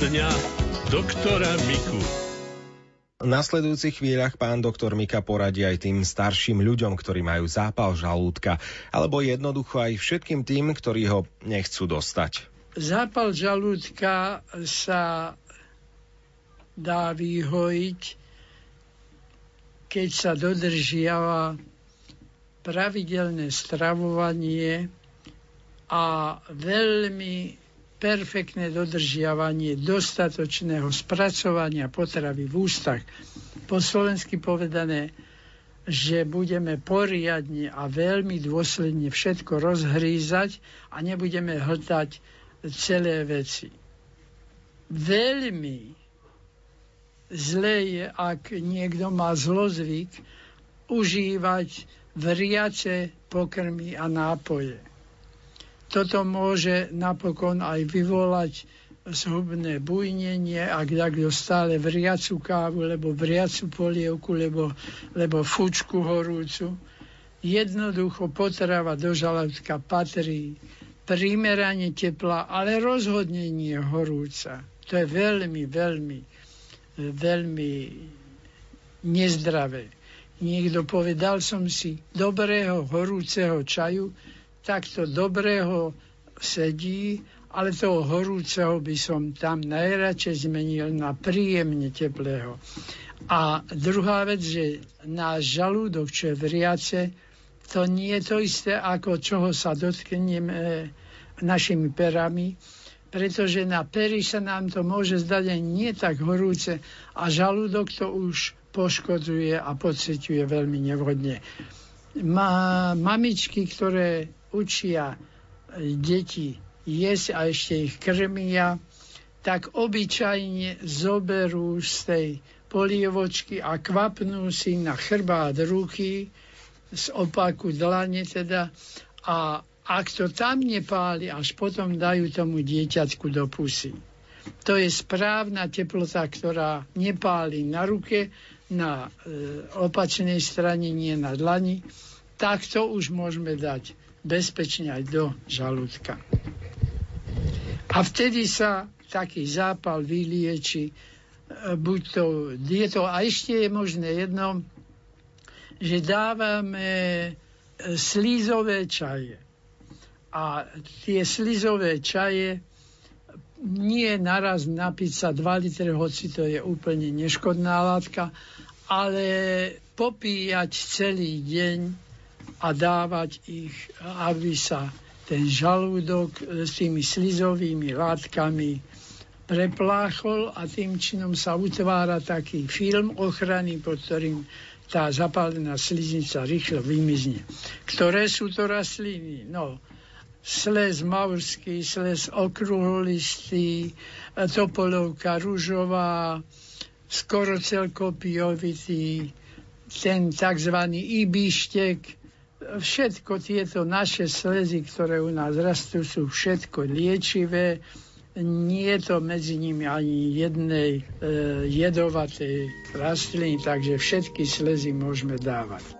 dňa doktora Miku. V nasledujúcich chvíľach pán doktor Mika poradí aj tým starším ľuďom, ktorí majú zápal žalúdka, alebo jednoducho aj všetkým tým, ktorí ho nechcú dostať. Zápal žalúdka sa dá vyhojiť, keď sa dodržiava pravidelné stravovanie a veľmi perfektné dodržiavanie dostatočného spracovania potravy v ústach. Po slovensky povedané, že budeme poriadne a veľmi dôsledne všetko rozhrízať a nebudeme hltať celé veci. Veľmi zlé je, ak niekto má zlozvyk užívať vriace pokrmy a nápoje toto môže napokon aj vyvolať zhubné bujnenie, ak takto stále vriacu kávu, lebo vriacu polievku, lebo, lebo fučku horúcu. Jednoducho potrava do žalúdka patrí primerane tepla, ale rozhodne nie horúca. To je veľmi, veľmi, veľmi nezdravé. Niekto povedal som si dobrého horúceho čaju, takto dobrého sedí, ale toho horúceho by som tam najradšej zmenil na príjemne teplého. A druhá vec, že náš žalúdok, čo je vriace, to nie je to isté, ako čoho sa dotkneme našimi perami, pretože na pery sa nám to môže zdať aj nie tak horúce a žalúdok to už poškodzuje a pociťuje veľmi nevhodne. Má mamičky, ktoré učia e, deti jesť a ešte ich krmia, tak obyčajne zoberú z tej polievočky a kvapnú si na chrbát ruky z opaku dlane teda a ak to tam nepáli, až potom dajú tomu dieťatku do pusy. To je správna teplota, ktorá nepáli na ruke, na e, opačnej strane, nie na dlani. Tak to už môžeme dať bezpečne aj do žalúdka. A vtedy sa taký zápal vylieči, e, buď to dieto, a ešte je možné jedno, že dávame e, slízové čaje. A tie slízové čaje nie naraz napiť sa 2 litre, hoci to je úplne neškodná látka, ale popíjať celý deň a dávať ich, aby sa ten žalúdok s tými slizovými látkami prepláchol a tým činom sa utvára taký film ochrany, pod ktorým tá zapálená sliznica rýchlo vymizne. Ktoré sú to rastliny? No, sles maurský, sles okruholistý, topolovka rúžová, skoro celkopijovitý, ten tzv. ibištek, všetko tieto naše slezy, ktoré u nás rastú, sú všetko liečivé. Nie je to medzi nimi ani jednej e, jedovatej rastliny, takže všetky slezy môžeme dávať.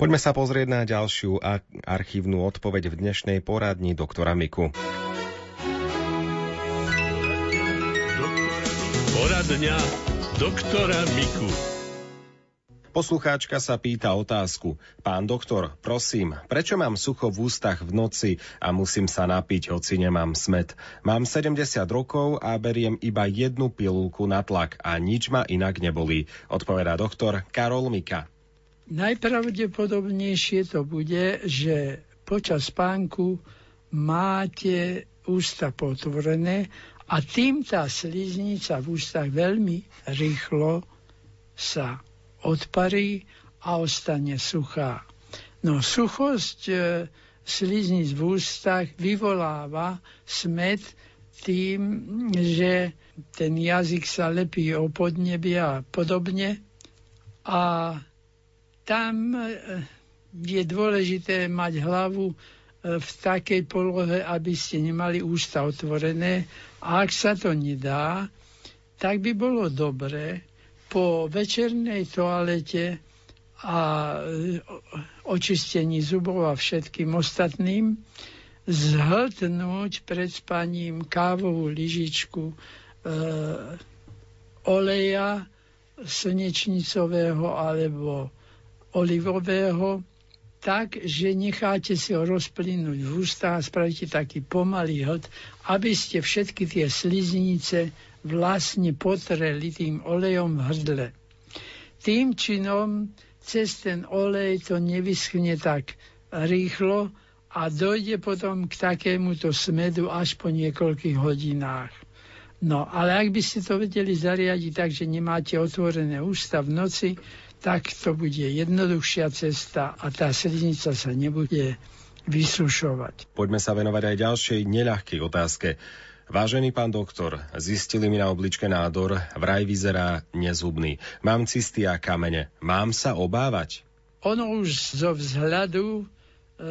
Poďme sa pozrieť na ďalšiu archívnu odpoveď v dnešnej poradni doktora Miku. Poradňa doktora Miku. Poslucháčka sa pýta otázku. Pán doktor, prosím, prečo mám sucho v ústach v noci a musím sa napiť, hoci nemám smet? Mám 70 rokov a beriem iba jednu pilulku na tlak a nič ma inak nebolí. Odpovedá doktor Karol Mika. Najpravdepodobnejšie to bude, že počas spánku máte ústa potvorené a tým tá sliznica v ústach veľmi rýchlo sa odparí a ostane suchá. No suchosť e, sliznic v ústach vyvoláva smet tým, že ten jazyk sa lepí o podnebie a podobne. A tam e, je dôležité mať hlavu e, v takej polohe, aby ste nemali ústa otvorené. A ak sa to nedá, tak by bolo dobré po večernej toalete a e, očistení zubov a všetkým ostatným zhltnúť pred spaním kávovú lyžičku e, oleja slnečnicového alebo olivového, tak, že necháte si ho rozplynúť v ústach a spravíte taký pomalý hlad, aby ste všetky tie sliznice vlastne potreli tým olejom v hrdle. Tým činom cez ten olej to nevyschne tak rýchlo a dojde potom k takémuto smedu až po niekoľkých hodinách. No, ale ak by ste to vedeli zariadiť tak, že nemáte otvorené ústa v noci, tak to bude jednoduchšia cesta a tá sliznica sa nebude vysušovať. Poďme sa venovať aj ďalšej neľahkej otázke. Vážený pán doktor, zistili mi na obličke nádor, vraj vyzerá nezhubný. Mám cysty a kamene. Mám sa obávať? Ono už zo vzhľadu e,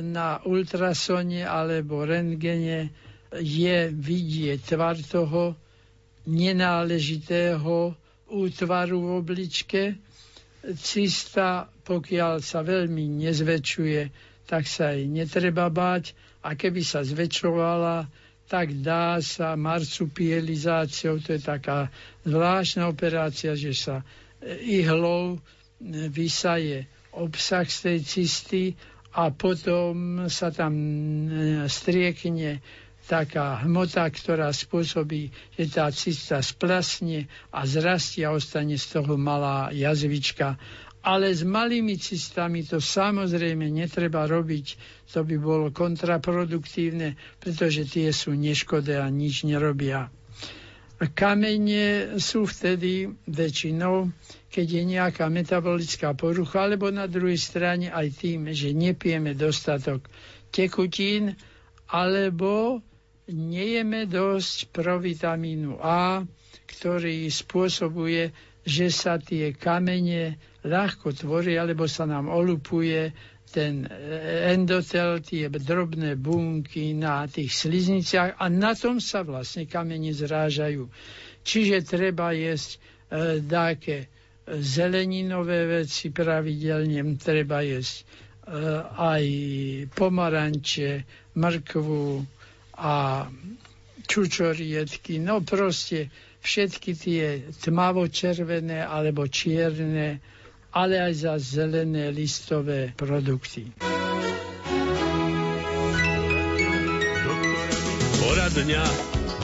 na ultrasone alebo rentgene je vidieť tvar toho nenáležitého útvaru v obličke, cista, pokiaľ sa veľmi nezväčšuje, tak sa jej netreba báť. A keby sa zväčšovala, tak dá sa marsupielizáciou, to je taká zvláštna operácia, že sa ihlou vysaje obsah z tej cisty a potom sa tam striekne taká hmota, ktorá spôsobí, že tá cista splasne a zrastie a ostane z toho malá jazvička. Ale s malými cistami to samozrejme netreba robiť, to by bolo kontraproduktívne, pretože tie sú neškodé a nič nerobia. Kamene sú vtedy väčšinou, keď je nejaká metabolická porucha, alebo na druhej strane aj tým, že nepijeme dostatok tekutín, alebo nejeme dosť provitamínu A, ktorý spôsobuje, že sa tie kamene ľahko tvoria, alebo sa nám olupuje ten endotel, tie drobné bunky na tých slizniciach a na tom sa vlastne kamene zrážajú. Čiže treba jesť e, dáke zeleninové veci pravidelne, treba jesť e, aj pomaranče, mrkvu a čučorietky, no proste všetky tie tmavo-červené alebo čierne ale aj za zelené listové produkty. Poradňa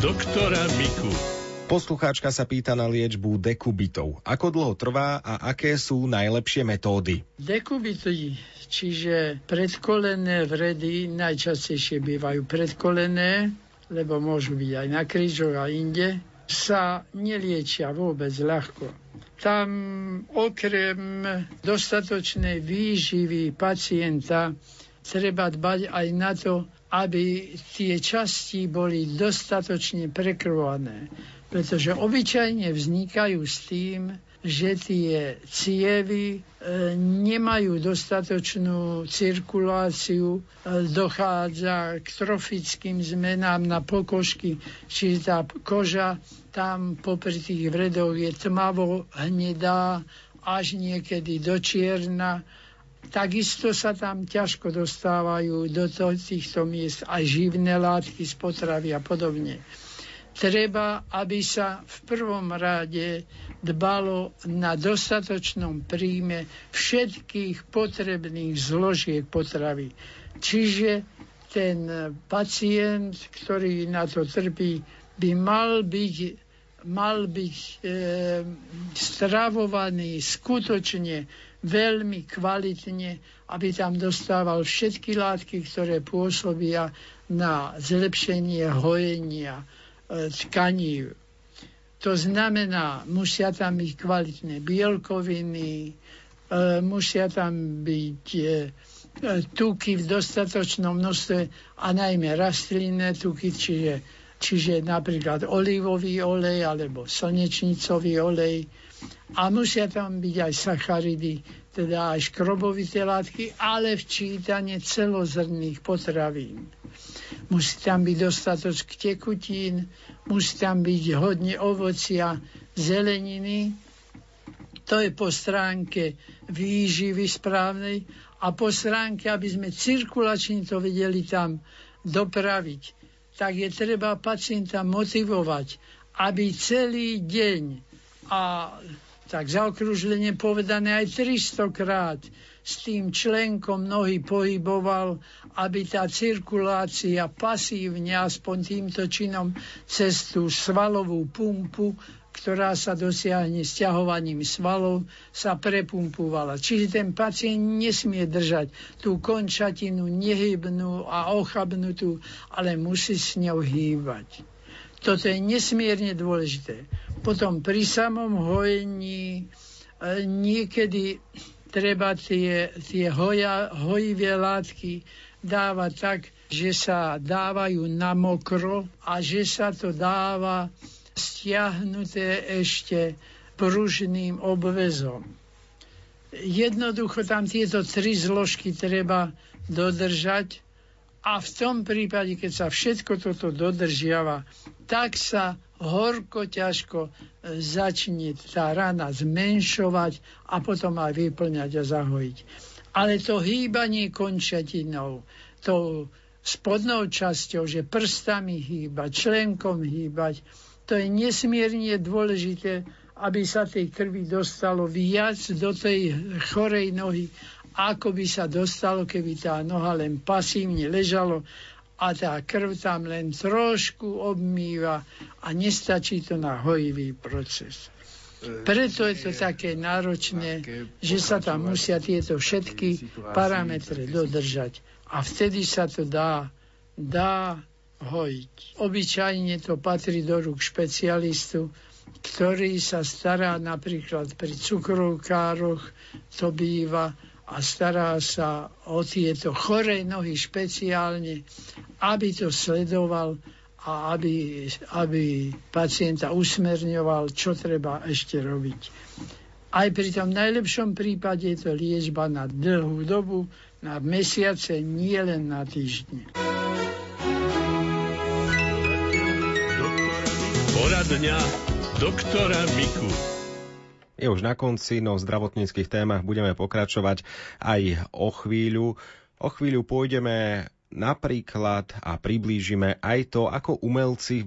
doktora Miku. Poslucháčka sa pýta na liečbu dekubitov. Ako dlho trvá a aké sú najlepšie metódy? Dekubity, čiže predkolené vredy, najčastejšie bývajú predkolené, lebo môžu byť aj na krížoch a inde, sa neliečia vôbec ľahko tam okrem dostatočnej výživy pacienta treba dbať aj na to, aby tie časti boli dostatočne prekrvané. Pretože obyčajne vznikajú s tým, že tie cievy e, nemajú dostatočnú cirkuláciu, e, dochádza k trofickým zmenám na pokožky, čiže tá koža tam popri tých vredoch je tmavo hnedá, až niekedy do čierna. Takisto sa tam ťažko dostávajú do týchto miest aj živné látky z potravy a podobne treba, aby sa v prvom rade dbalo na dostatočnom príjme všetkých potrebných zložiek potravy. Čiže ten pacient, ktorý na to trpí, by mal byť, mal byť e, stravovaný skutočne veľmi kvalitne, aby tam dostával všetky látky, ktoré pôsobia na zlepšenie hojenia tkaní. To znamená, musia tam byť kvalitné bielkoviny, e, musia tam byť e, tuky v dostatočnom množstve a najmä rastlinné tuky, čiže, čiže napríklad olivový olej alebo slnečnicový olej a musia tam byť aj sacharidy, teda aj škrobovité látky, ale včítanie celozrných potravín. Musí tam byť dostatok tekutín, musí tam byť hodne ovocia, zeleniny. To je po stránke výživy správnej a po stránke, aby sme cirkulačne to vedeli tam dopraviť, tak je treba pacienta motivovať, aby celý deň a tak zaokružlenie povedané aj 300 krát s tým členkom nohy pohyboval, aby tá cirkulácia pasívne aspoň týmto činom cez tú svalovú pumpu ktorá sa dosiahne stiahovaním svalov, sa prepumpovala. Čiže ten pacient nesmie držať tú končatinu nehybnú a ochabnutú, ale musí s ňou hýbať. Toto je nesmierne dôležité. Potom pri samom hojení e, niekedy treba tie, tie hoja, hojivé látky dávať tak, že sa dávajú na mokro a že sa to dáva stiahnuté ešte pružným obvezom. Jednoducho tam tieto tri zložky treba dodržať a v tom prípade, keď sa všetko toto dodržiava, tak sa horko ťažko e, začne tá rana zmenšovať a potom aj vyplňať a zahojiť. Ale to hýbanie končatinou, tou spodnou časťou, že prstami hýbať, členkom hýbať, to je nesmierne dôležité, aby sa tej krvi dostalo viac do tej chorej nohy ako by sa dostalo, keby tá noha len pasívne ležalo a tá krv tam len trošku obmýva a nestačí to na hojivý proces. Preto je to také náročné, že sa tam musia tieto všetky parametre dodržať. A vtedy sa to dá, dá hojiť. Obyčajne to patrí do rúk špecialistu, ktorý sa stará napríklad pri cukrovkároch, to býva, a stará sa o tieto choré nohy špeciálne, aby to sledoval a aby, aby pacienta usmerňoval, čo treba ešte robiť. Aj pri tom najlepšom prípade je to liečba na dlhú dobu, na mesiace, nie len na týždne. Poradňa doktora Miku. Je už na konci, no v zdravotníckých témach budeme pokračovať aj o chvíľu. O chvíľu pôjdeme napríklad a priblížime aj to, ako umelci v